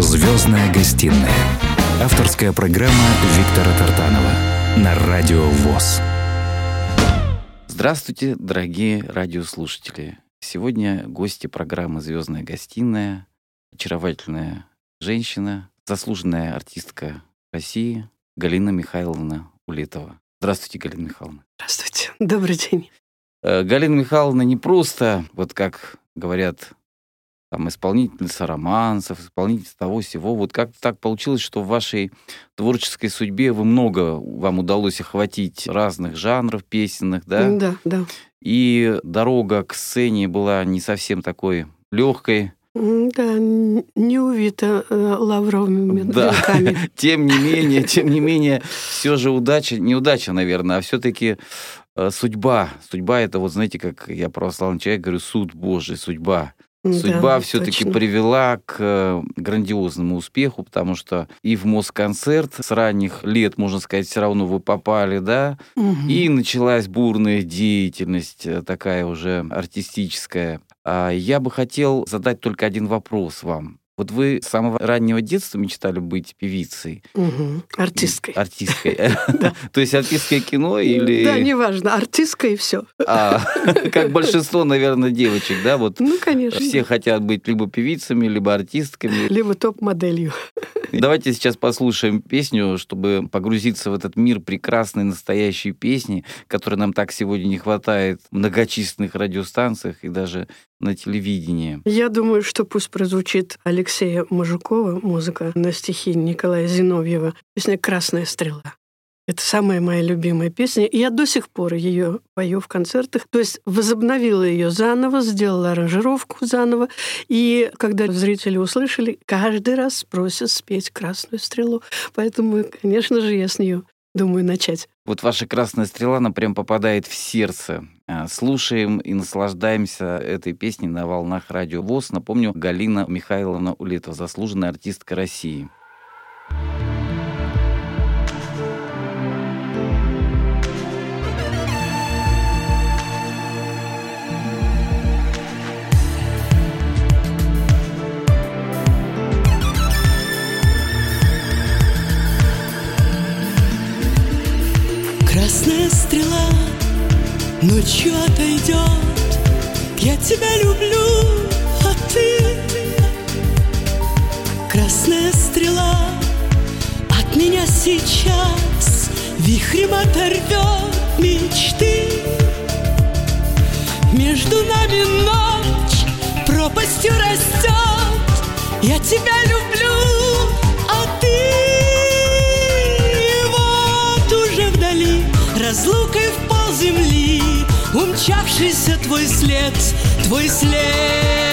Звездная гостиная. Авторская программа Виктора Тартанова на Радио ВОЗ. Здравствуйте, дорогие радиослушатели. Сегодня гости программы «Звездная гостиная», очаровательная женщина, заслуженная артистка России Галина Михайловна Улетова. Здравствуйте, Галина Михайловна. Здравствуйте. Добрый день. Э, Галина Михайловна не просто, вот как говорят там, исполнительница романсов, исполнительница того всего. Вот как так получилось, что в вашей творческой судьбе вы много, вам удалось охватить разных жанров песенных, да? Да, да. И дорога к сцене была не совсем такой легкой. Да, не увита э, лавровыми да. тем не менее, тем не менее, все же удача, неудача, наверное, а все-таки э, судьба. Судьба это вот, знаете, как я православный человек говорю, суд Божий, судьба. Судьба да, все-таки привела к э, грандиозному успеху, потому что и в Москонцерт с ранних лет, можно сказать, все равно вы попали, да, угу. и началась бурная деятельность э, такая уже артистическая. А я бы хотел задать только один вопрос вам. Вот вы с самого раннего детства мечтали быть певицей. Угу. Артисткой. Артисткой. То есть артистское кино или... Да, неважно, артистка и все. А, как большинство, наверное, девочек, да? Вот ну, конечно. Все хотят быть либо певицами, либо артистками. Либо топ-моделью. Давайте сейчас послушаем песню, чтобы погрузиться в этот мир прекрасной настоящей песни, которой нам так сегодня не хватает в многочисленных радиостанциях и даже на телевидении. Я думаю, что пусть прозвучит Алексея Мужикова, музыка на стихи Николая Зиновьева, песня «Красная стрела». Это самая моя любимая песня, и я до сих пор ее пою в концертах. То есть возобновила ее заново, сделала аранжировку заново, и когда зрители услышали, каждый раз просят спеть «Красную стрелу». Поэтому, конечно же, я с нее думаю начать. Вот ваша красная стрела, она прям попадает в сердце. А, слушаем и наслаждаемся этой песней на волнах радио ВОЗ. Напомню, Галина Михайловна Улетова, заслуженная артистка России. Красная ночью отойдет Я тебя люблю, а ты? Красная стрела от меня сейчас Вихрем оторвет мечты. Между нами ночь пропастью растет Я тебя люблю, Умчавшийся твой след, твой след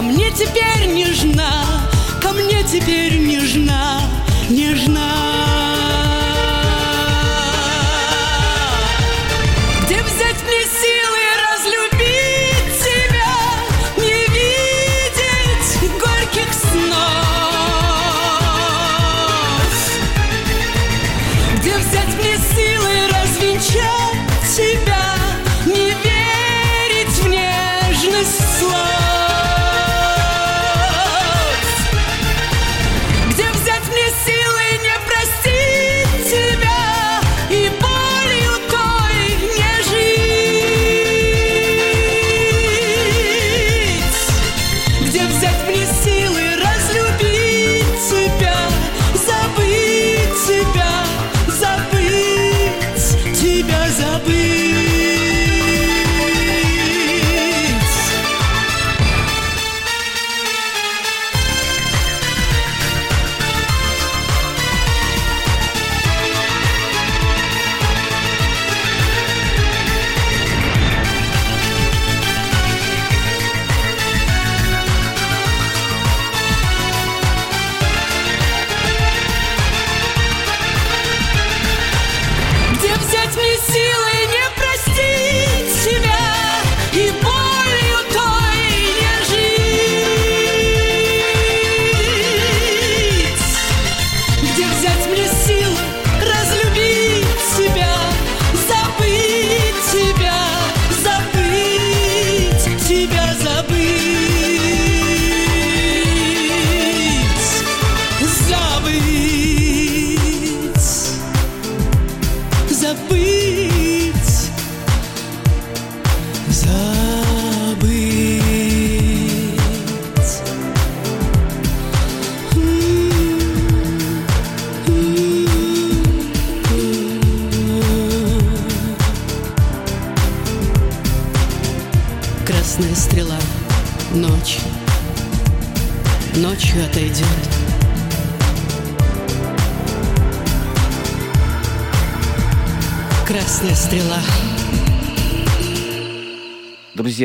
Ко мне теперь нежна, ко мне теперь нежна, нежна.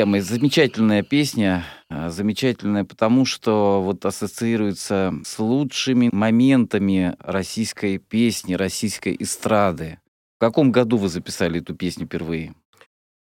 Мои, замечательная песня, а, замечательная потому, что вот ассоциируется с лучшими моментами российской песни, российской эстрады. В каком году вы записали эту песню впервые?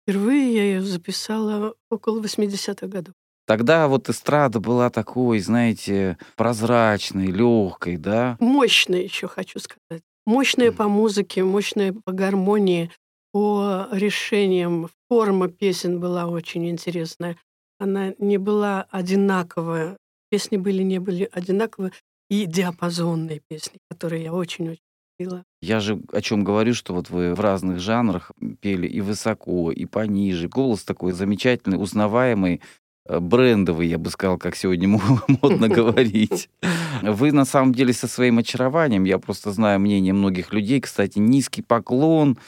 Впервые я ее записала около 80-х годов. Тогда вот эстрада была такой, знаете, прозрачной, легкой, да? Мощная еще, хочу сказать. Мощная по музыке, мощная по гармонии, по решениям. Форма песен была очень интересная. Она не была одинаковая. Песни были, не были одинаковые. И диапазонные песни, которые я очень-очень любила. Я же о чем говорю, что вот вы в разных жанрах пели и высоко, и пониже. Голос такой замечательный, узнаваемый, э, брендовый, я бы сказал, как сегодня модно говорить. Вы на самом деле со своим очарованием, я просто знаю мнение многих людей, кстати, низкий поклон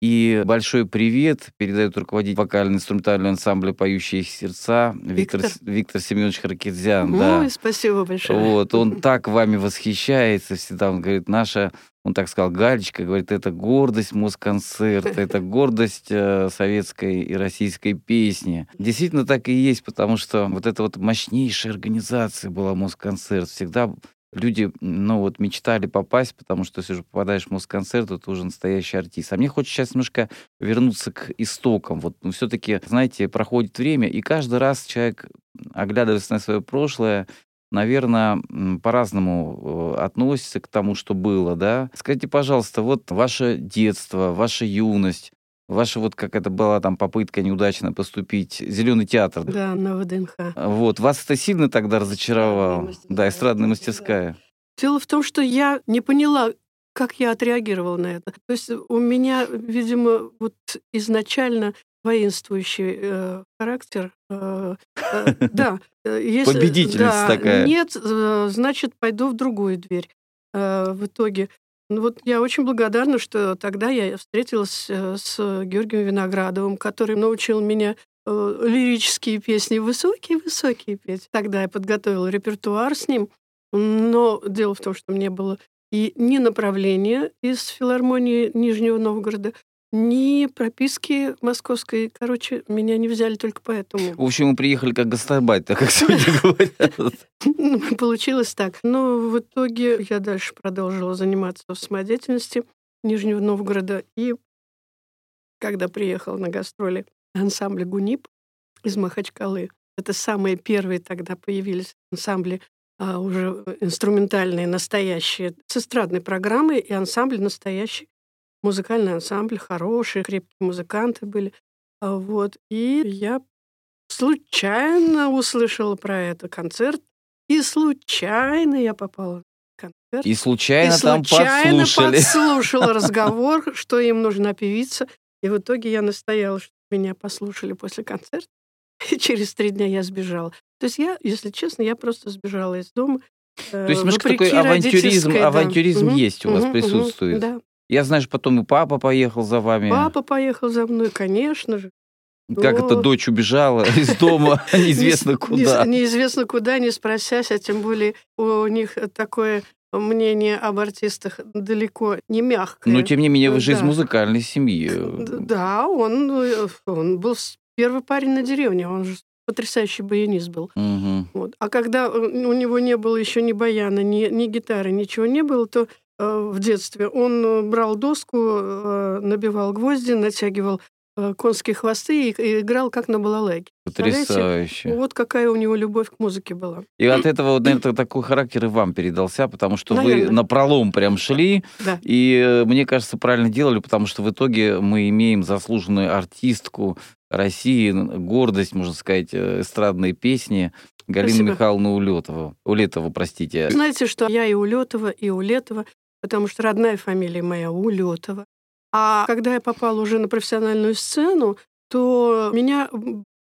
и большой привет передает руководитель вокально-инструментального ансамбля «Поющие сердца» Виктор, Виктор? Семенович Харкидзян. Ой, да. спасибо большое. Вот, он так вами восхищается всегда. Он говорит, наша, он так сказал, Галечка, говорит, это гордость Москонцерта, это гордость э, советской и российской песни. Действительно так и есть, потому что вот эта вот мощнейшая организация была Москонцерт. Всегда люди, ну вот, мечтали попасть, потому что если же попадаешь в Москонцерт, то ты уже настоящий артист. А мне хочется сейчас немножко вернуться к истокам. Вот, ну, все-таки, знаете, проходит время, и каждый раз человек, оглядываясь на свое прошлое, наверное, по-разному э, относится к тому, что было, да. Скажите, пожалуйста, вот ваше детство, ваша юность, ваша вот как это была там попытка неудачно поступить, Зеленый театр, Да, на ВДНХ. вот, вас это сильно тогда разочаровало? Да, эстрадная мастерская. Дело в том, что я не поняла, как я отреагировала на это. То есть у меня, видимо, вот изначально воинствующий э, характер. э, э, да. э, если- Победительница да, такая. Нет, э, значит, пойду в другую дверь. Э, в итоге. Ну вот я очень благодарна, что тогда я встретилась э, с Георгием Виноградовым, который научил меня э, лирические песни высокие-высокие петь. Тогда я подготовила репертуар с ним. Но дело в том, что мне было и ни направления из филармонии Нижнего Новгорода, ни прописки московской. Короче, меня не взяли только поэтому. В общем, мы приехали как гастарбайт, так как сегодня говорят. Ну, Получилось так. Но в итоге я дальше продолжила заниматься в самодеятельности Нижнего Новгорода. И когда приехала на гастроли ансамбля «Гунип» из Махачкалы, это самые первые тогда появились ансамбли а, уже инструментальные, настоящие, с эстрадной программой, и ансамбль настоящий, музыкальный ансамбль, хорошие, крепкие музыканты были. А, Вот. И я случайно услышала про это концерт, и случайно я попала в концерт. И случайно и там случайно подслушали. подслушала разговор, что им нужна певица. И в итоге я настояла, что меня послушали после концерта. И через три дня я сбежала. То есть я, если честно, я просто сбежала из дома. э, То есть немножко вопреки такой авантюризм, да. авантюризм Мгм, есть у вас, мгм, присутствует. Да. Я что потом и папа поехал за вами. Папа поехал за мной, конечно же. Как это О. дочь убежала из дома неизвестно Не- куда. не- неизвестно куда, не спросясь, а тем более у них такое мнение об артистах далеко не мягкое. Но тем не менее, вы же из музыкальной семьи. Да, он, э, он был первый парень на деревне, он же потрясающий баянист был. Вот. А когда э, у него не было еще ни баяна, ни, ни гитары, ничего не было, то э, в детстве он э, брал доску, э, набивал гвозди, натягивал э, конские хвосты и, играл как на балалайке. Потрясающе. Вот какая у него любовь к музыке была. И от этого, вот, наверное, такой характер и вам передался, потому что вы Наверно. на пролом прям шли, Да. и, э, мне кажется, правильно делали, потому что в итоге мы имеем заслуженную артистку России, гордость, можно сказать, э, эстрадной песни Галину Спасибо. Михайловну Улетову. Улетову, простите. Знаете, что я и Улетова, и Улетова, потому что родная фамилия моя Улетова. А когда я попала уже на профессиональную сцену, то меня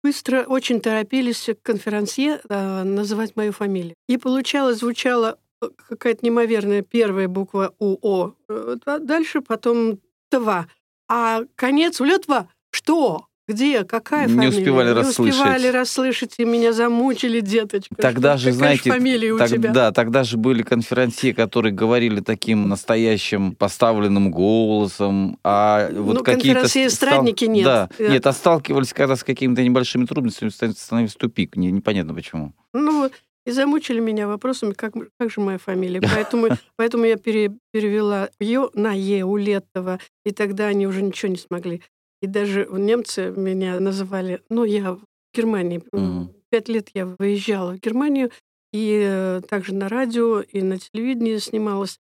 быстро очень торопились к конферансье э, называть мою фамилию. И получалось, звучала э, какая-то неимоверная первая буква УО. Э, Дальше потом ТВА. А конец Улетова что? Где? Какая Не фамилия? успевали расслышать. Не успевали расслышать, и меня замучили, деточка. Тогда Что- же, знаете, фамилия у так- тебя? да, тогда же были конференции, которые говорили таким настоящим поставленным голосом, а вот Ну, какие-то... ст- стал- эстрадники нет. Да, Э. нет, а сталкивались когда с какими-то небольшими трудностями, ста- становился тупик, не- непонятно почему. Ну, и замучили меня вопросами, как, как же моя фамилия. Поэтому, поэтому я пере- перевела ее на Е у Летова, и тогда они уже ничего не смогли. И даже немцы меня называли, ну, я в Германии, Мгм. пять лет я выезжала в Германию, и э, также на радио, и на телевидении снималась.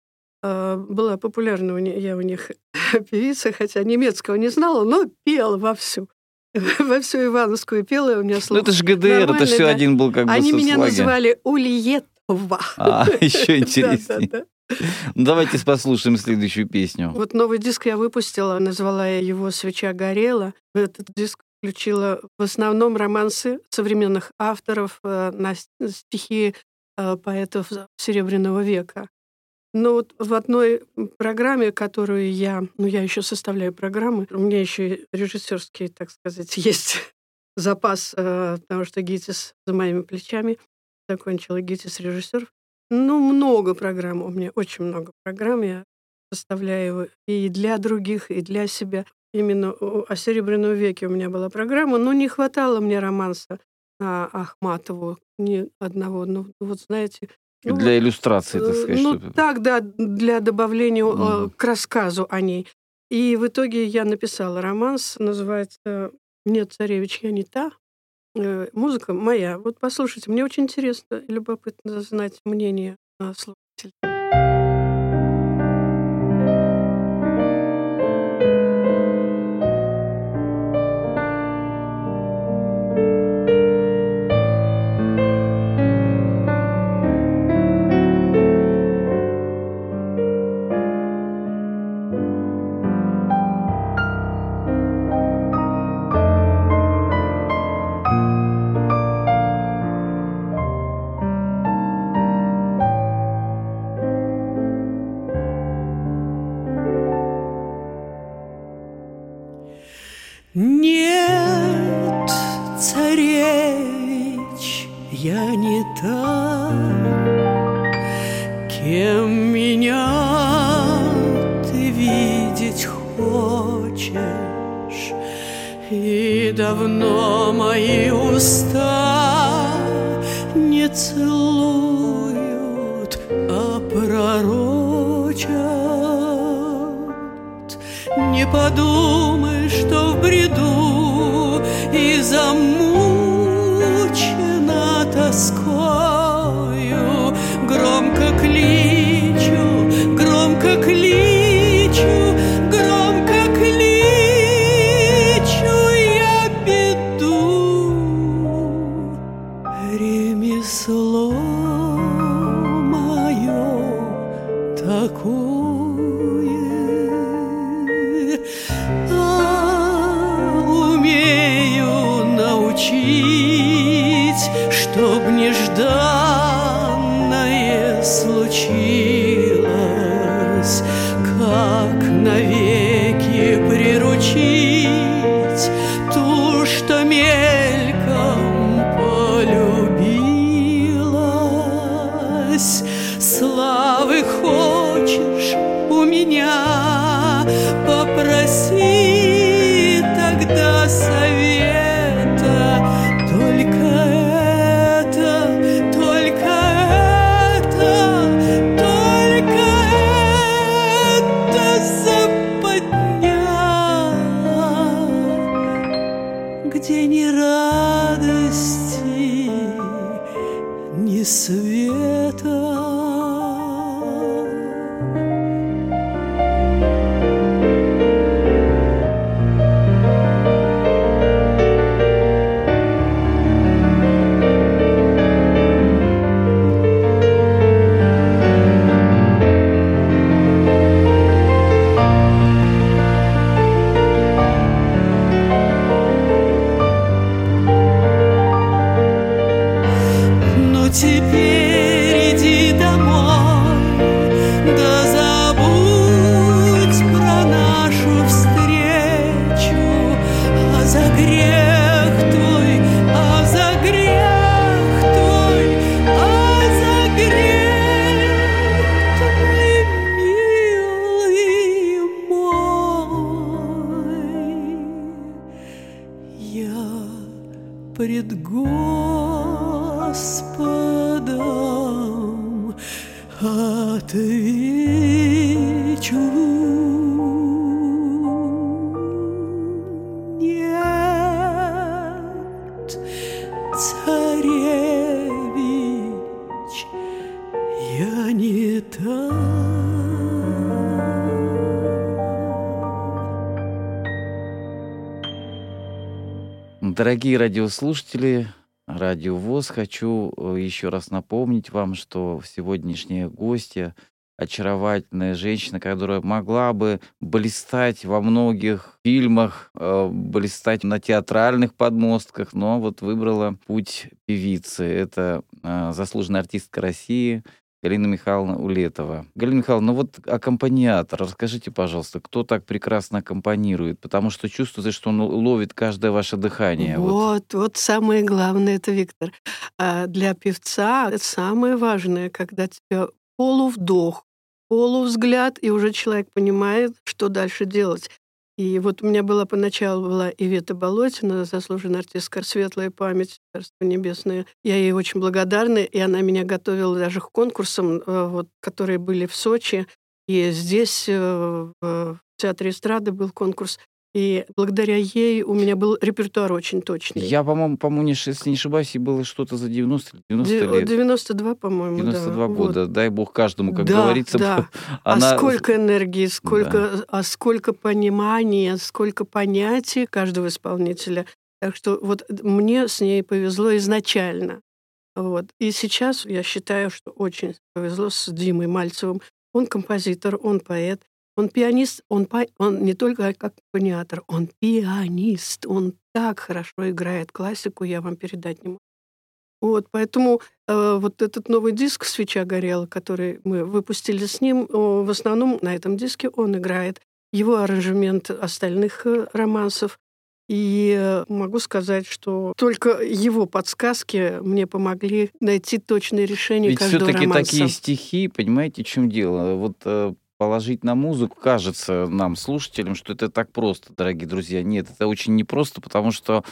Э, Была популярна я у них певица, хотя немецкого не знала, но пела вовсю. Во всю Ивановскую пела, у меня Ну слух это же ГДР, это все да. один был как бы Они меня называли Ульетова. А, еще интереснее. да, да. Ну, Давайте послушаем следующую песню. Вот новый диск я выпустила, назвала я его «Свеча горела». Этот диск включила в основном романсы современных авторов э, на с- стихи э, поэтов Серебряного века. Но вот в одной программе, которую я, ну я еще составляю программы, у меня еще режиссерский, так сказать, есть запас, э, потому что ГИТИС за моими плечами закончила ГИТИС режиссер. Ну, много программ у меня, очень много программ. Я составляю и для других, и для себя. Именно о Серебряном веке у меня была программа, но не хватало мне романса на Ахматову ни одного. Ну, вот знаете... ну, Для иллюстрации, так Э, сказать. Ну, чтобы- так, да, для добавления Мгм. к рассказу о ней. И в итоге я написала романс, называется «Нет, царевич, я не та». Э, Музыка моя. Вот послушайте, мне очень интересно и любопытно знать мнение э, слушателей. Дорогие радиослушатели, Радио ВОЗ, хочу э, еще раз напомнить вам, что сегодняшняя гостья очаровательная женщина, которая могла бы блистать во многих фильмах, э, блистать на театральных подмостках, но вот выбрала путь певицы. Это э, заслуженная артистка России Галина Михайловна Улетова. Галина Михайловна, ну вот аккомпаниатор, расскажите, пожалуйста, кто так прекрасно аккомпанирует? Потому что чувствуется, что он ловит каждое ваше дыхание. Вот, вот, вот самое главное, это Виктор. А для певца это самое важное, когда тебе полувдох, полувзгляд, и уже человек понимает, что дальше делать. И вот у меня была поначалу была Ивета Болотина, заслуженная артистка, светлая память, Царство Небесное. Я ей очень благодарна, и она меня готовила даже к конкурсам, э, вот, которые были в Сочи. И здесь, э, в Театре эстрады, был конкурс. И благодаря ей у меня был репертуар очень точный. Я, по-моему, по-моему, не, если не ошибаюсь, и было что-то за 90 или 90 Де- лет. 92, по-моему, 92 да. года. Дай бог каждому, как Да, говорится. да. Она... А сколько энергии, сколько, а сколько понимания, сколько понятий каждого исполнителя. Так что вот мне с ней повезло изначально. Вот. И сейчас я считаю, что очень повезло с Димой Мальцевым. Он композитор, он поэт, он пианист, он, он не только как аккомпаниатор, он пианист, он так хорошо играет классику, я вам передать не могу. Вот, поэтому э, вот этот новый диск «Свеча горела», который мы выпустили с ним, о, в основном на этом диске он играет его аранжемент остальных э, романсов. И э, могу сказать, что только его подсказки мне помогли найти точное решение Ведь каждого все-таки романса. такие стихи, понимаете, в чем дело? Вот э, положить на музыку кажется нам, слушателям, что это так просто, дорогие друзья. Нет, это очень непросто, потому что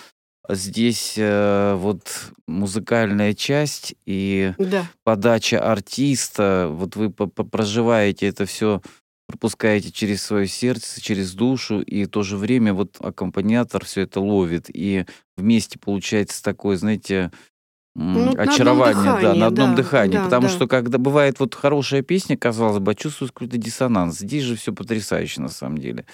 здесь э, вот музыкальная часть и Да, подача артиста, вот вы проживаете это все, пропускаете через свое сердце, через душу, и в то же время вот аккомпаниатор все это ловит, и вместе получается такое, знаете, Ну, на очарование, да, дыхании, на одном да, дыхании, да, потому да. что когда бывает вот хорошая песня, казалось бы, чувствуешь какой-то диссонанс. Здесь же все потрясающе на самом деле.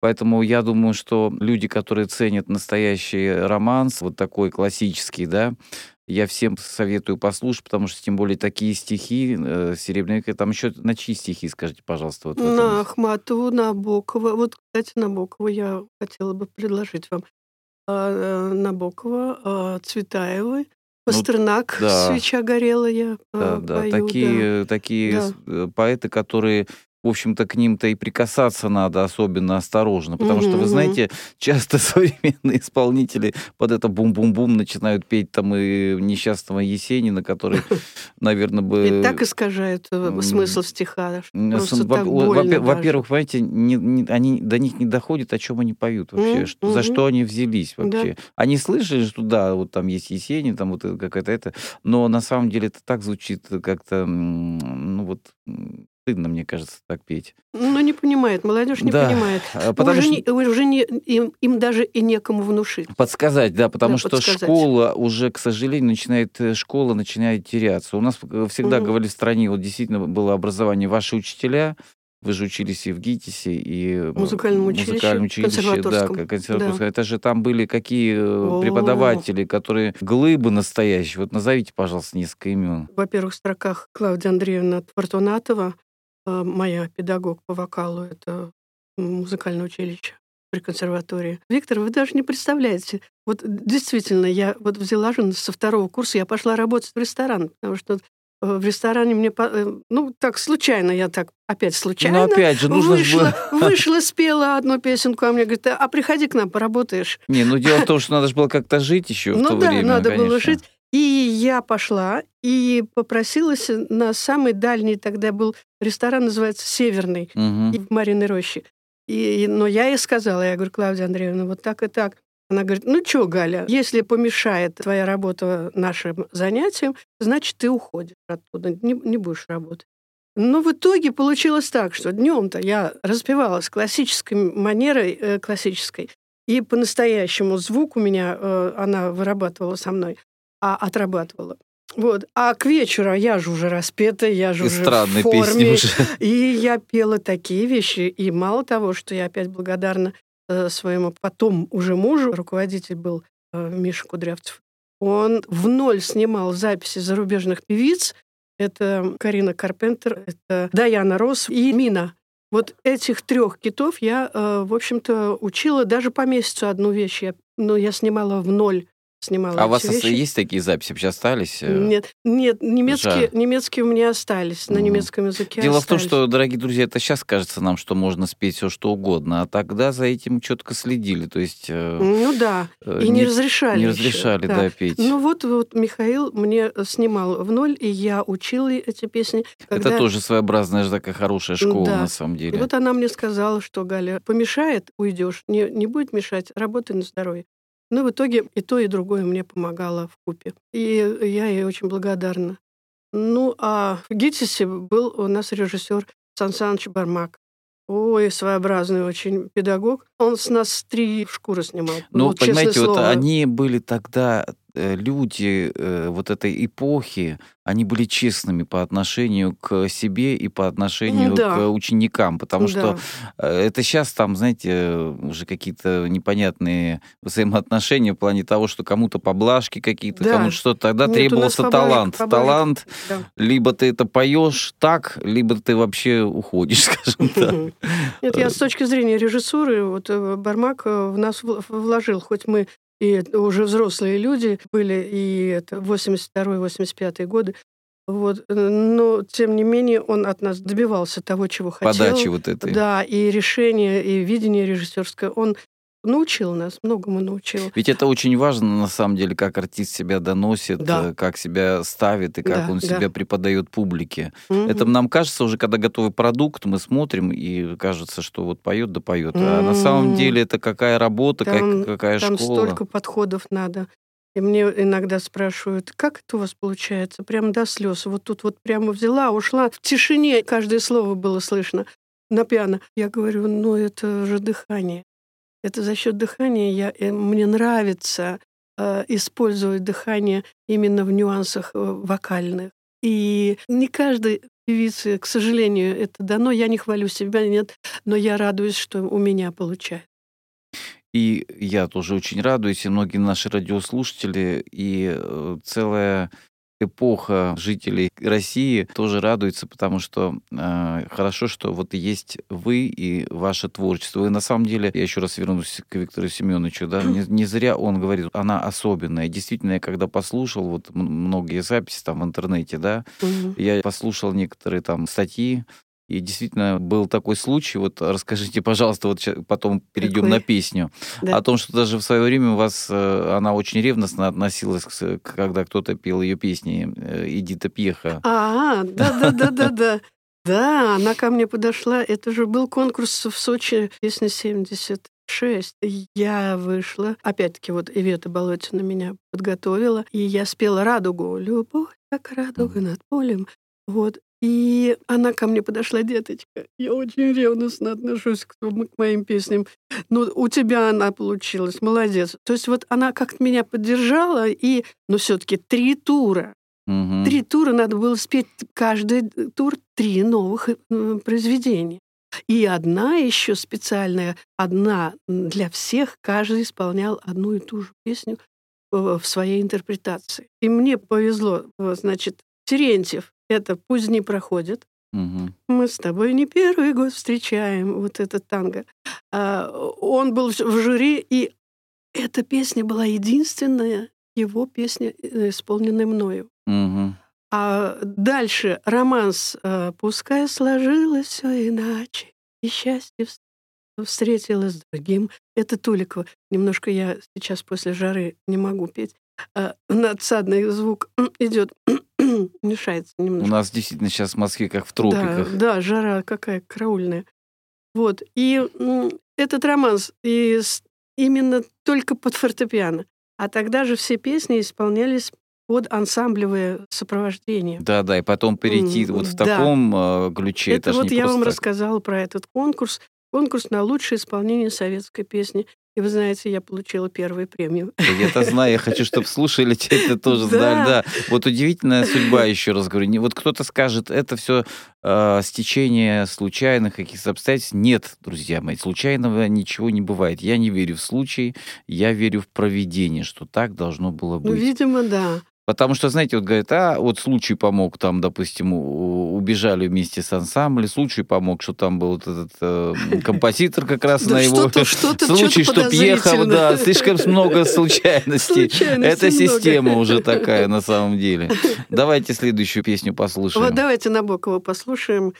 Поэтому я думаю, что люди, которые ценят настоящий романс, вот такой классический, да, я всем советую послушать, потому что тем более такие стихи э, Серебряный век, там еще на чьи стихи, скажите, пожалуйста, вот на Ахматову, на Бокова. Вот, кстати, Набокова я хотела бы предложить вам. А, э, Набокова, а, Цветаевой, Пастернак, Ну, да. «Свеча горела» я Да, а, да, пою, да. такие, такие Да. э, поэты, которые, в общем-то, к ним-то и прикасаться надо особенно осторожно, потому что, Мгм, вы знаете, часто современные исполнители под это бум-бум-бум начинают петь там и несчастного Есенина, который, наверное, бы... И так искажает э, смысл стиха. что. Во-первых, понимаете, они, до них не доходит, о чем они поют вообще, что, за что они взялись вообще. Они слышали, что да, вот там есть Есенин, там вот какая-то это, но на самом деле это так звучит как-то, ну вот, стыдно, мне кажется, так петь. Ну, не понимает, молодежь не Да, понимает. а, потому уже что... не, уже не, им, им даже и некому внушить. Подсказать, да, потому Да, что подсказать. школа уже, к сожалению, начинает, э, школа начинает теряться. У нас э, всегда Мгм. говорили в стране, вот действительно было образование, ваши учителя, вы же учились и в ГИТИСе, и э, В музыкальном училище, музыкальном училище, да, консерваторском. к- консерваторском. Это же там были какие э, О. преподаватели, которые глыбы настоящие. Вот назовите, пожалуйста, несколько имен. Во первых строках Клавдия Андреевна Фортунатова, моя педагог по вокалу, это музыкальное училище при консерватории. Виктор, вы даже не представляете. Вот действительно, я вот взяла же со второго курса, я пошла работать в ресторан, потому что э, в ресторане мне, э, ну, так случайно, я так опять случайно Ну, опять же, нужно вышла, было... вышла, спела одну песенку, а мне говорит, а приходи к нам, поработаешь. Не, ну дело в том, что надо же было как-то жить еще в Ну то да, время, надо было конечно. жить. И я пошла и попросилась на самый дальний тогда был ресторан, называется «Северный», и в Мариной роще. И, но я ей сказала, я говорю, Клавдия Андреевна, вот так и так. Она говорит, ну что, Галя, если помешает твоя работа нашим занятиям, значит, ты уходишь оттуда, не, не будешь работать. Но в итоге получилось так, что днем-то я распевалась классической манерой, э, классической, и по-настоящему звук у меня, э, она вырабатывала со мной, а отрабатывала. Вот. А к вечеру я же уже распета, я же уже в форме. Уже. И я пела такие вещи. И мало того, что я опять благодарна э, своему потом уже мужу, руководитель был э, Миша Кудрявцев, он в ноль снимал записи зарубежных певиц, это Карина Карпентер, это Даяна Рос и Мина. Вот этих трех китов я, э, в общем-то, учила даже по месяцу одну вещь. Я, но я снимала в ноль снимала. А у вас вещи. есть такие записи вообще остались? Э? Нет, нет, немецкие, немецкие у меня остались, на немецком языке Дело остались. в том, что, дорогие друзья, это сейчас кажется нам, что можно спеть все что угодно, а тогда за этим четко следили, то есть... Э, ну да, и не, не разрешали Не разрешали, еще, да. да, петь. Ну вот, вот Михаил мне снимал в ноль, и я учила эти песни. Когда... Это тоже своеобразная такая хорошая школа, да. на самом деле. И вот она мне сказала, что, Галя, помешает, уйдешь, не, не будет мешать, работай на здоровье. Ну, в итоге и то, и другое мне помогало в купе. И я ей очень благодарна. Ну, а в ГИТИСе был у нас режиссер Сан Саныч Бармак. Ой, своеобразный очень педагог. Он с нас три шкуры снимал. Ну, вот, понимаете, вот они были тогда люди э, вот этой эпохи, они были честными по отношению к себе и по отношению да. к ученикам, потому да. что э, это сейчас там, знаете, уже какие-то непонятные взаимоотношения в плане того, что кому-то поблажки какие-то, да. кому-то что-то. Тогда Нет, требовался талант. Поблажек. Талант, да. либо ты это поешь так, либо ты вообще уходишь, скажем так. Нет, я с точки зрения режиссуры, вот Бармак в нас вложил, хоть мы и уже взрослые люди были, и это 82-85 годы. Вот. Но, тем не менее, он от нас добивался того, чего хотел. Подачи вот этой. Да, и решение, и видение режиссерское. Он научил нас, многому научил. Ведь это очень важно, на самом деле, как артист себя доносит, да. Э, как себя ставит и как да, он да. себя преподает публике. Угу. Это нам кажется уже, когда готовый продукт, мы смотрим и кажется, что вот поет да поет. Угу. А на самом деле это какая работа, там, как, какая там школа. Там столько подходов надо. И мне иногда спрашивают, как это у вас получается? Прям до слез. Вот тут вот прямо взяла, ушла. В тишине каждое слово было слышно на пиано. Я говорю, ну это же дыхание. Это за счет дыхания я, э, мне нравится э, использовать дыхание именно в нюансах э, вокальных. И не каждой певице, к сожалению, это дано. Я не хвалю себя, нет, но я радуюсь, что у меня получается. И я тоже очень радуюсь, и многие наши радиослушатели, и э, целая эпоха жителей России тоже радуется, потому что э, хорошо, что вот есть вы и ваше творчество. И на самом деле, я еще раз вернусь к Виктору Семеновичу, да, не, не зря он говорит, она особенная. Действительно, я когда послушал вот многие записи там в интернете, да, угу. я послушал некоторые там статьи, и действительно был такой случай, вот расскажите, пожалуйста, вот потом перейдем Какой? на песню, да. о том, что даже в свое время у вас э, она очень ревностно относилась, когда кто-то пел ее песни, э, Эдита Пьеха. А, да-да-да-да-да. Да, она ко мне подошла. Это же был конкурс в Сочи, песня 76. Я вышла. Опять-таки, вот Ивета Болотина меня подготовила. И я спела «Радугу». «Любовь, как радуга над полем». Вот. И она ко мне подошла, деточка, я очень ревностно отношусь к, к моим песням. Ну, у тебя она получилась, молодец. То есть вот она как-то меня поддержала, и, но ну, все таки три тура. Угу. Три тура надо было спеть, каждый тур три новых э, произведения. И одна еще специальная, одна для всех, каждый исполнял одну и ту же песню в своей интерпретации. И мне повезло, значит, Терентьев это «Пусть не проходит». Угу. Мы с тобой не первый год встречаем вот этот танго. А, он был в жюри, и эта песня была единственная его песня, э, исполненная мною. Угу. А дальше романс э, «Пускай сложилось все иначе, и счастье встретилось с другим». Это Туликова. Немножко я сейчас после жары не могу петь. А, надсадный звук идет мешается немножко. У нас действительно сейчас в Москве как в тропиках. Да, да жара какая караульная. Вот. И этот романс, и именно только под фортепиано. А тогда же все песни исполнялись под ансамблевое сопровождение. Да, да, и потом перейти М, вот в да. таком э, ключе. Это ж вот я вам так. рассказала про этот конкурс. Конкурс на лучшее исполнение советской песни. И вы знаете, я получила первую премию. Да Я-то знаю, я хочу, чтобы слушали, те это тоже знали. Да. Вот удивительная судьба, еще раз говорю. Вот кто-то скажет, это все стечение случайных каких-то обстоятельств. Нет, друзья мои, случайного ничего не бывает. Я не верю в случай, я верю в провидение, что так должно было Ну, быть. видимо, да. Потому что, знаете, вот говорят, а вот случай помог, там, допустим, убежали вместе с ансамблем, случай помог, что там был вот этот э, композитор как раз на его случай, чтоб ехал, да, слишком много случайностей. Это система уже такая на самом деле. Давайте следующую песню послушаем. Вот давайте Набокова послушаем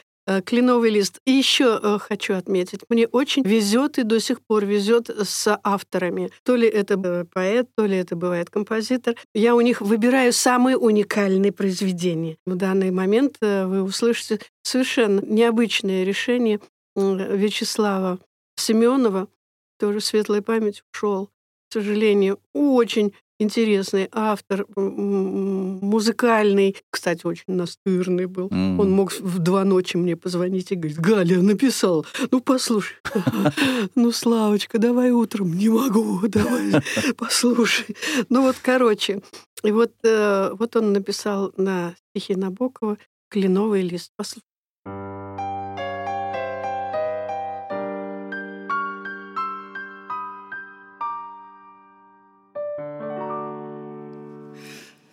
«Кленовый лист». И еще э, хочу отметить, мне очень везет и до сих пор везет с авторами. То ли это э, поэт, то ли это бывает композитор. Я у них выбираю самые уникальные произведения. В данный момент э, вы услышите совершенно необычное решение Вячеслава Семенова, тоже светлая память, ушел. К сожалению, очень интересный автор, музыкальный, кстати, очень настырный был. М. Он мог в два ночи мне позвонить и говорить, Галя написал, ну послушай, ну Славочка, давай утром, не могу, давай послушай. Ну вот, короче, и вот, э, вот он написал на стихи Набокова «Кленовый лист».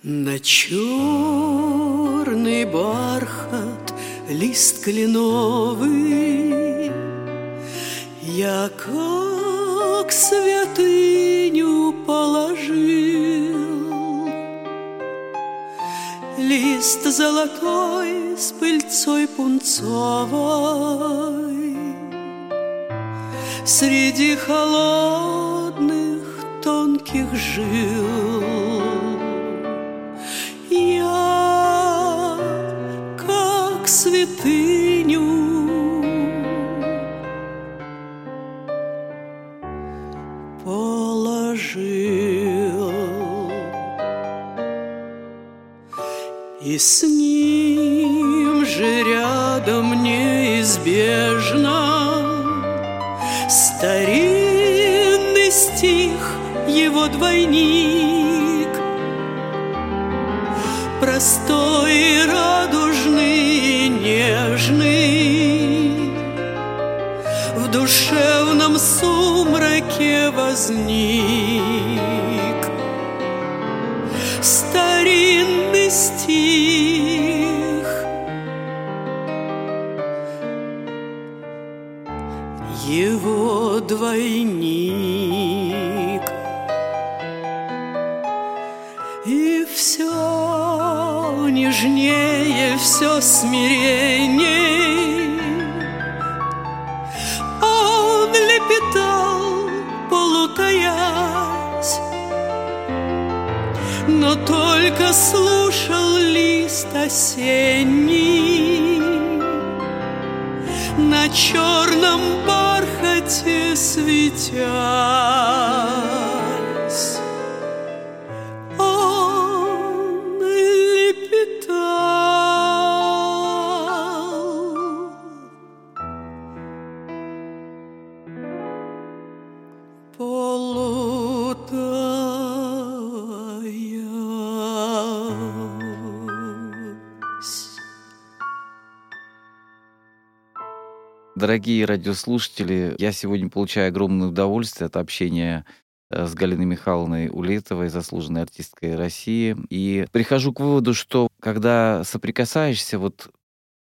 На черный бархат лист кленовый. Я как святыню положил. Лист золотой с пыльцой пунцовой. Среди холодных тонких жил я как святыню положил и с ним же рядом неизбежно старинный стих его двойник простой и радужный и нежный. В душевном сумраке возник старинный стих. Его двойник все смиренней. Он лепетал, полутаясь Но только слушал лист осенний. На черном бархате светясь Дорогие радиослушатели, я сегодня получаю огромное удовольствие от общения э, с Галиной Михайловной Улетовой, заслуженной артисткой России. И прихожу к выводу, что когда соприкасаешься вот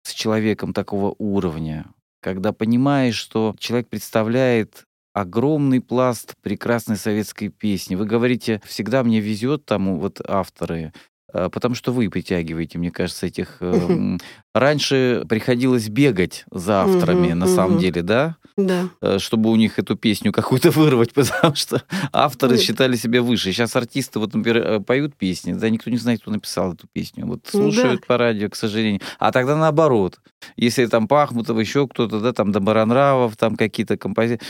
с человеком такого уровня, когда понимаешь, что человек представляет огромный пласт прекрасной советской песни. Вы говорите, всегда мне везет там вот авторы, э, потому что вы притягиваете, мне кажется, этих э, раньше приходилось бегать за авторами, Мгм, на самом мгм. деле, да? Да. Э, чтобы у них эту песню какую-то вырвать, потому что авторы Ой. считали себя выше. Сейчас артисты, вот, например, э, поют песни, да, никто не знает, кто написал эту песню. Вот Ну слушают по радио, к сожалению. А тогда наоборот. Если там Пахмутов, еще кто-то, да, там Добронравов, там какие-то композиции,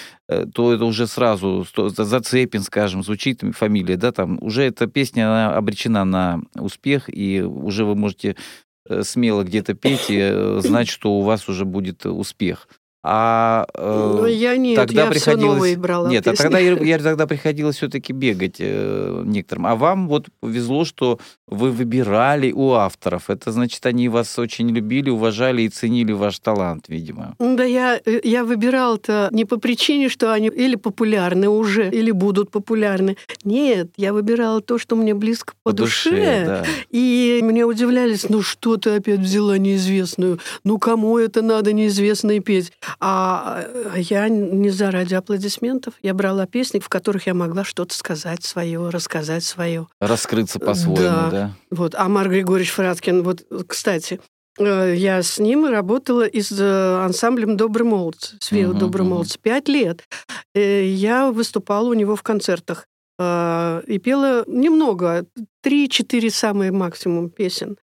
то это уже сразу, Зацепин, скажем, звучит фамилия, да, там уже эта песня, она обречена на успех, и уже вы можете э, смело где-то петь и э, знать, что у вас уже будет успех. А э, Но я нет, тогда я все приходилось- новые брала нет, а песни. тогда я, я тогда приходилось все-таки бегать э, некоторым. А вам вот повезло, что вы выбирали у авторов. Это значит, они вас очень любили, уважали и ценили ваш талант, видимо. Ну Да я, э, я выбирала-то не по причине, что они или популярны уже, или будут популярны. Нет, я выбирала то, что мне близко по, душе. да. И мне удивлялись, ну что ты опять взяла неизвестную? Ну кому это надо неизвестной петь? А э, я не заради аплодисментов. Я брала песни, в которых я могла что-то сказать свое, рассказать свое. Раскрыться по-своему, Да. да. Вот. А Марк Григорьевич Фраткин, вот, кстати, э, я с ним работала и с э, ансамблем «Добрый молодцы», с Вио Мгм, «Добрый молодцы». Пять лет. Я выступала у него в концертах и пела немного, три-четыре самые максимум песен.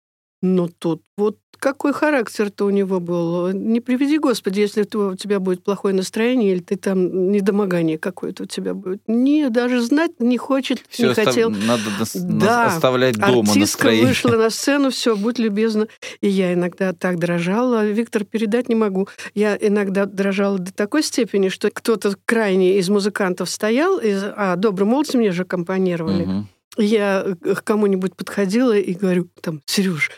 Но тут вот какой характер-то у него был. Не приведи, Господи, если у тебя будет плохое настроение или ты там недомогание какое-то у тебя будет. Не, даже знать не хочет, Все не хотел. надо нас- Да. оставлять дома Артистка настроение. вышла на сцену, все, будь любезна. И я иногда так дрожала. Виктор, передать не могу. Я иногда дрожала до такой степени, что кто-то крайний из музыкантов стоял, из, а добрый молодцы мне же аккомпанировали. Мгм. Я к кому-нибудь подходила и говорю, там, Сереж,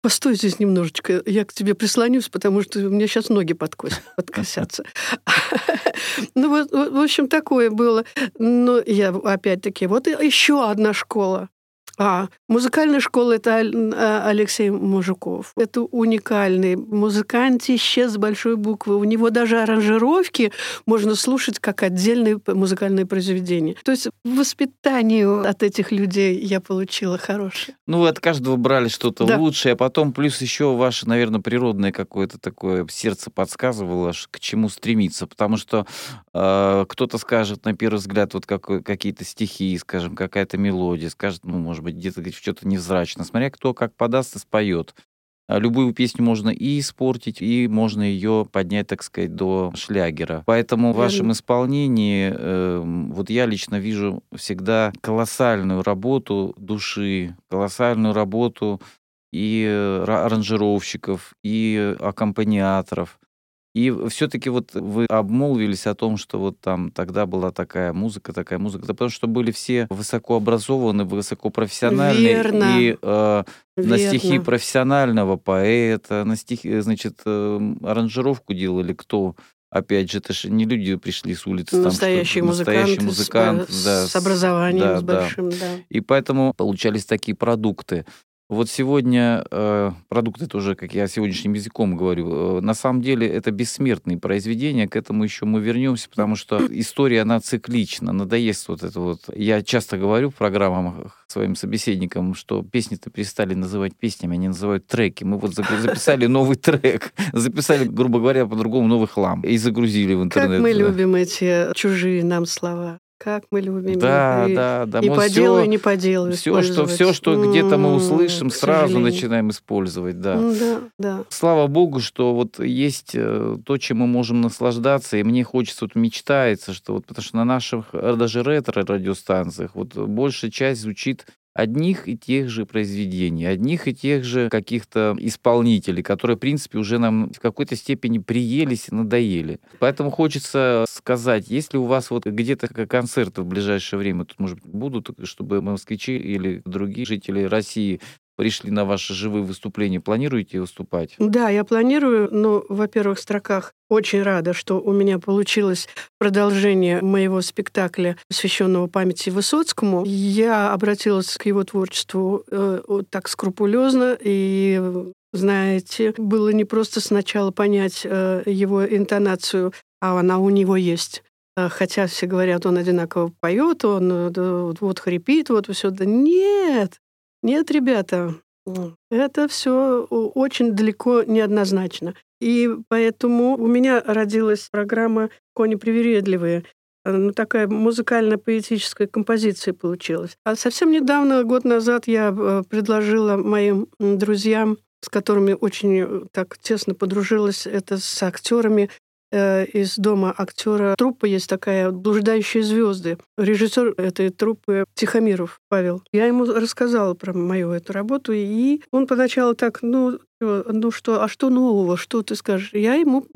постой здесь немножечко, я к тебе прислонюсь, потому что у меня сейчас ноги подкосят, подкосятся. Ну вот, в общем, такое было. Но я опять-таки, вот еще одна школа. А, музыкальная школа — это а, Алексей Мужиков. Это уникальный музыкантище с большой буквы. У него даже аранжировки можно слушать как отдельные музыкальные произведения. То есть воспитание от этих людей я получила хорошее. Ну, вы от каждого брали что-то Да. лучшее, а потом плюс еще ваше, наверное, природное какое-то такое сердце подсказывало, к чему стремиться. Потому что э, кто-то скажет, на первый взгляд, вот какой- какие-то стихи, скажем, какая-то мелодия, скажет, ну, может быть, где-то что-то невзрачно. Смотря кто как подаст и споет. А Любую песню можно и испортить, и можно ее поднять, так сказать, до шлягера. Поэтому в вашем исполнении, эм, вот я лично вижу всегда колоссальную работу души, колоссальную работу и э, ра- аранжировщиков, и аккомпаниаторов. И все-таки вот вы обмолвились о том, что вот там тогда была такая музыка, такая музыка, да потому что были все высокообразованы, высокопрофессиональные, Верно. и э, на стихи Верно. профессионального поэта, на стихи, значит, э, аранжировку делали кто? Опять же, это же не люди пришли с улицы. там, Настоящий музыкант, настоящий музыкант, с, да, с образованием, да, с да. большим, да. И поэтому получались такие продукты. Вот сегодня э, продукты тоже, как я сегодняшним языком говорю, э, на самом деле это бессмертные произведения, к этому еще мы вернемся, потому что история, она циклична, надоест вот это вот. Я часто говорю в программах своим собеседникам, что песни-то перестали называть песнями, они называют треки. Мы вот за- записали новый трек, записали, грубо говоря, по-другому новый хлам и загрузили в Как интернет. мы да. любим эти чужие нам слова. Как мы любим Да. И- да, да. И мы по всё- делу, и не по делу все, что, все, что где-то мы услышим, сразу сожалению. начинаем использовать, да. М, Да, да. Слава богу, что вот есть э, то, чем мы можем наслаждаться, и мне хочется, вот мечтается, что вот, потому что на наших э, даже ретро-радиостанциях вот большая часть звучит одних и тех же произведений, одних и тех же каких-то исполнителей, которые, в принципе, уже нам в какой-то степени приелись и надоели. Поэтому хочется сказать, если у вас вот где-то концерты в ближайшее время, тут, может быть, будут, чтобы москвичи или другие жители России пришли на ваши живые выступления, планируете выступать? Да, я планирую, но, во-первых, в строках очень рада, что у меня получилось продолжение моего спектакля, посвященного памяти Высоцкому. Я обратилась к его творчеству э, так скрупулезно и знаете, было не просто сначала понять э, его интонацию, а она у него есть. Э, Хотя все говорят, он одинаково поет, он э, да, вот хрипит, вот все. Да нет, нет, ребята, Это все очень далеко неоднозначно. И поэтому у меня родилась программа «Кони привередливые», ну, такая музыкально-поэтическая композиция получилась. А совсем недавно, год назад, я э, предложила моим друзьям, с которыми очень э, так тесно подружилась, это с актерами из дома актера. Труппа есть такая «Блуждающие звезды». Режиссер этой труппы Тихомиров Павел. Я ему рассказала про мою эту работу, и он поначалу так, ну, ну что, а что нового, что ты скажешь? Я ему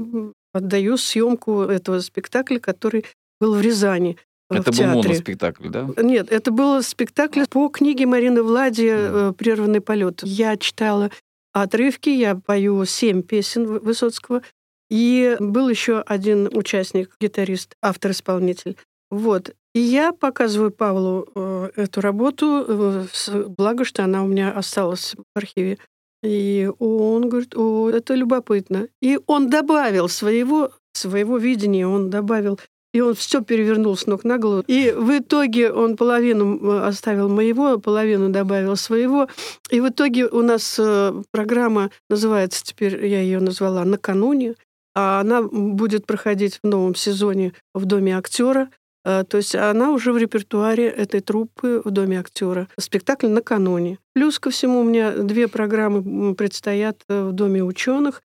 отдаю съемку этого спектакля, который был в Рязани. Э, это в был театре. моноспектакль, да? Нет, это был спектакль по книге Марины Влади mm. «Прерванный полет». Я читала отрывки, я пою семь песен Высоцкого, и был еще один участник, гитарист, автор-исполнитель. Вот. И я показываю Павлу э, эту работу, э, благо, что она у меня осталась в архиве. И он говорит, о, это любопытно. И он добавил своего, своего видения, он добавил и он все перевернул с ног на голову. И в итоге он половину э, оставил моего, половину добавил своего. И в итоге у нас э, программа называется, теперь я ее назвала «Накануне», а она будет проходить в новом сезоне в Доме актера. Э, то есть она уже в репертуаре этой труппы в Доме актера. Спектакль накануне. Плюс ко всему у меня две программы предстоят в Доме ученых.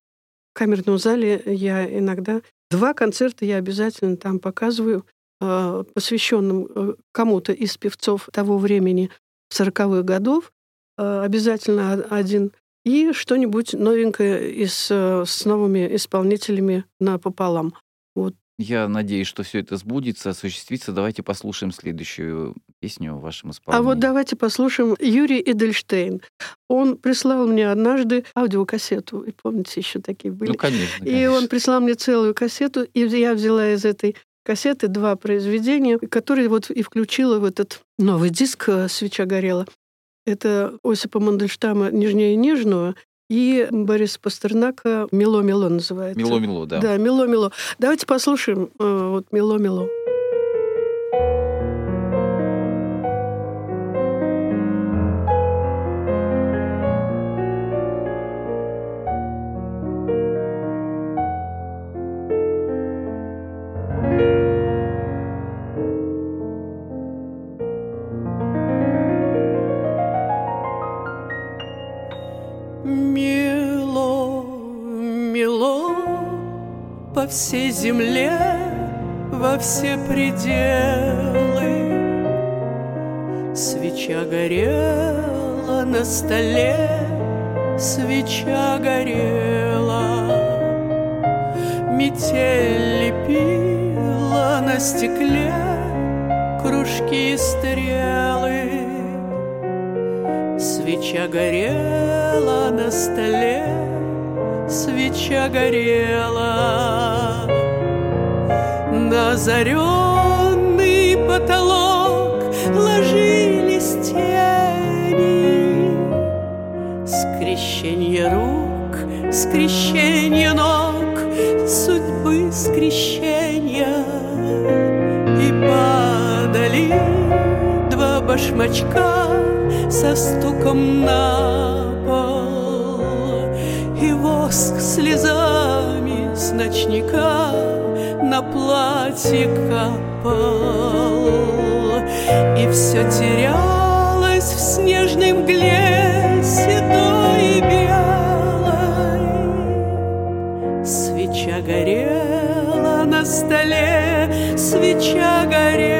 В камерном зале я иногда Два концерта я обязательно там показываю, а, посвященным э, кому-то из певцов того времени, 40-х годов. А, обязательно один. И что-нибудь новенькое из, э, с новыми исполнителями напополам. Вот я надеюсь, что все это сбудется, осуществится. Давайте послушаем следующую песню в вашем исполнении. А вот давайте послушаем Юрий Эдельштейн. Он прислал мне однажды аудиокассету. И помните, еще такие были. Ну, конечно. конечно. И он прислал мне целую кассету, и я взяла из этой кассеты два произведения, которые вот и включила в этот новый диск э, «Свеча горела». Это Осипа Мандельштама «Нежнее нежного», и Борис Пастернака «Мило-мило» называется. «Мило-мило», да. Да, «Мило-мило». Давайте послушаем э, вот «Мило-мило». Всей земле, во все пределы. Свеча горела на столе, свеча горела. Метель лепила на стекле кружки и стрелы. Свеча горела на столе, свеча горела озаренный потолок ложились тени. Скрещение рук, скрещение ног Судьбы скрещения. И падали два башмачка Со стуком на и воск слезами с ночника на платье капал, и все терялось в снежной мгле седой и белой. Свеча горела на столе, свеча горела,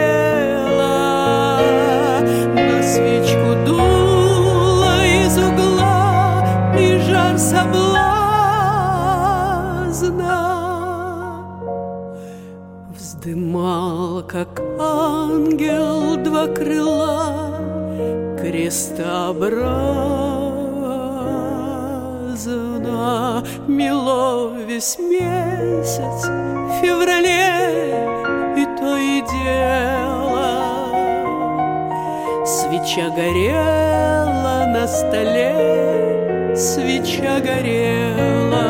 два крыла Крестообразно. Мело весь месяц в феврале И то и дело. Свеча горела на столе Свеча горела.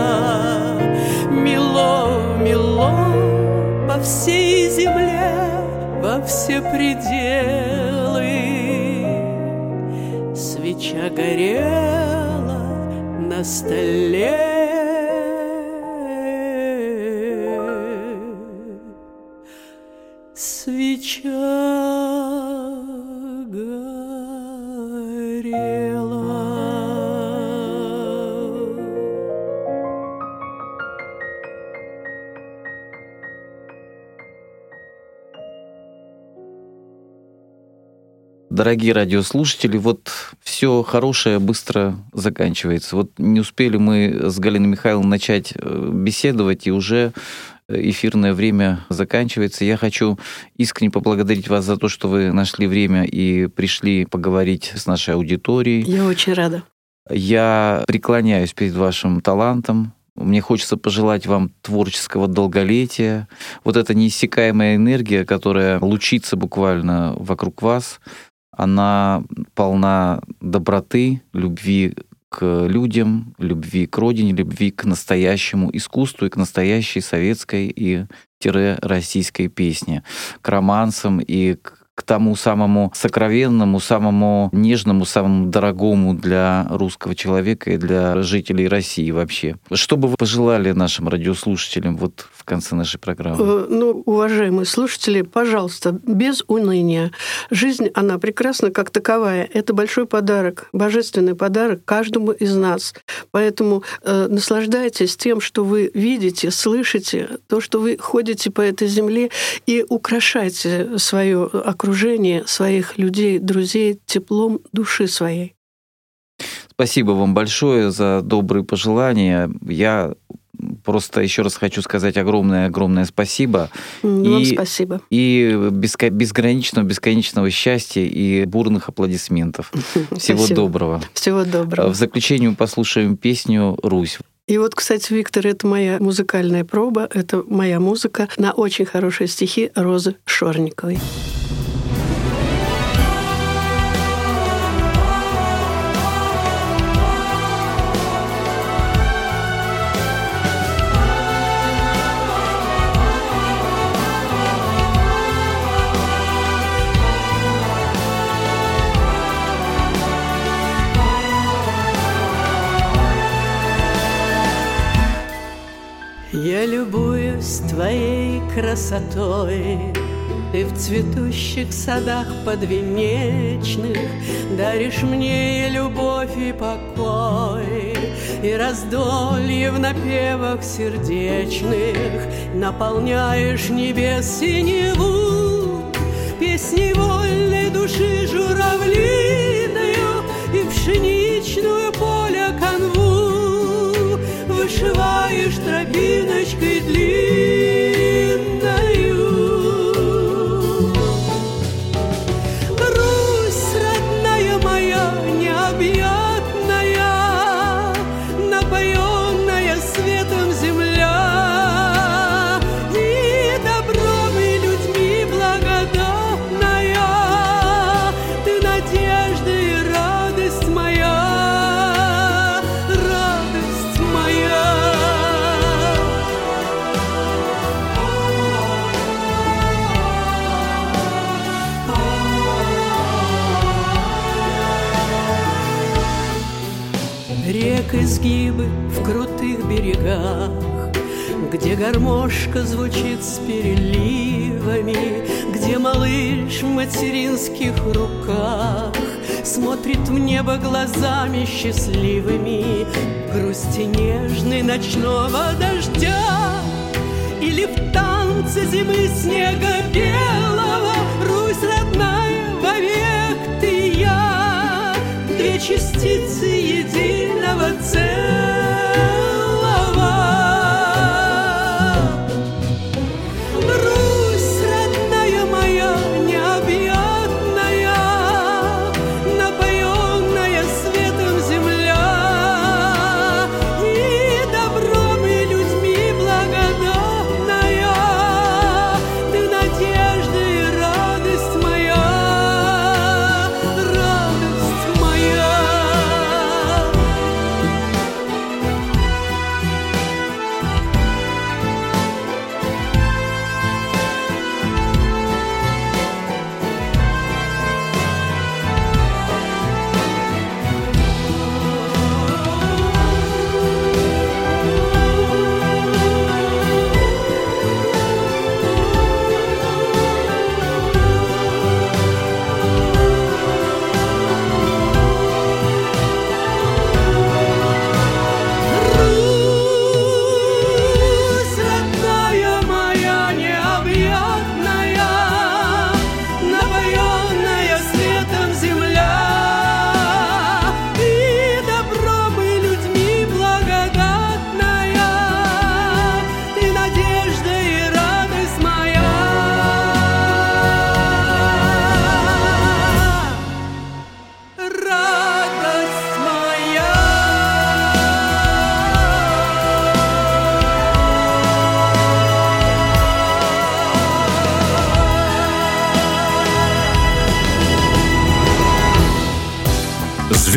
Мело, мело по всей земле, все пределы. Свеча горела на столе Дорогие радиослушатели, вот все хорошее быстро заканчивается. Вот не успели мы с Галиной Михайловной начать э, беседовать, и уже эфирное время заканчивается. Я хочу искренне поблагодарить вас за то, что вы нашли время и пришли поговорить с нашей аудиторией. Я очень рада. Я преклоняюсь перед вашим талантом, мне хочется пожелать вам творческого долголетия. Вот эта неиссякаемая энергия, которая лучится буквально вокруг вас, она полна доброты, любви к людям, любви к родине, любви к настоящему искусству и к настоящей советской и российской песне, к романсам и к к тому самому сокровенному, самому нежному, самому дорогому для русского человека и для жителей России вообще. Что бы вы пожелали нашим радиослушателям вот в конце нашей программы? Э, ну, уважаемые слушатели, пожалуйста, без уныния. Жизнь, она прекрасна как таковая. Это большой подарок, божественный подарок каждому из нас. Поэтому э, наслаждайтесь тем, что вы видите, слышите, то, что вы ходите по этой земле, и украшайте свое окружение окружение своих людей, друзей теплом души своей. Спасибо вам большое за добрые пожелания. Я просто еще раз хочу сказать огромное-огромное спасибо. Вам и, спасибо. И безграничного, бесконечного счастья и бурных аплодисментов. Всего спасибо. доброго. Всего доброго. В заключение мы послушаем песню «Русь». И вот, кстати, Виктор, это моя музыкальная проба, это моя музыка на очень хорошие стихи Розы Шорниковой. Красотой, Ты в цветущих садах подвенечных Даришь мне и любовь, и покой, И раздолье в напевах сердечных. Наполняешь небес и неву Песней вольной души журавлиную И пшеничную поле канву Вышиваешь тропиночкой длинной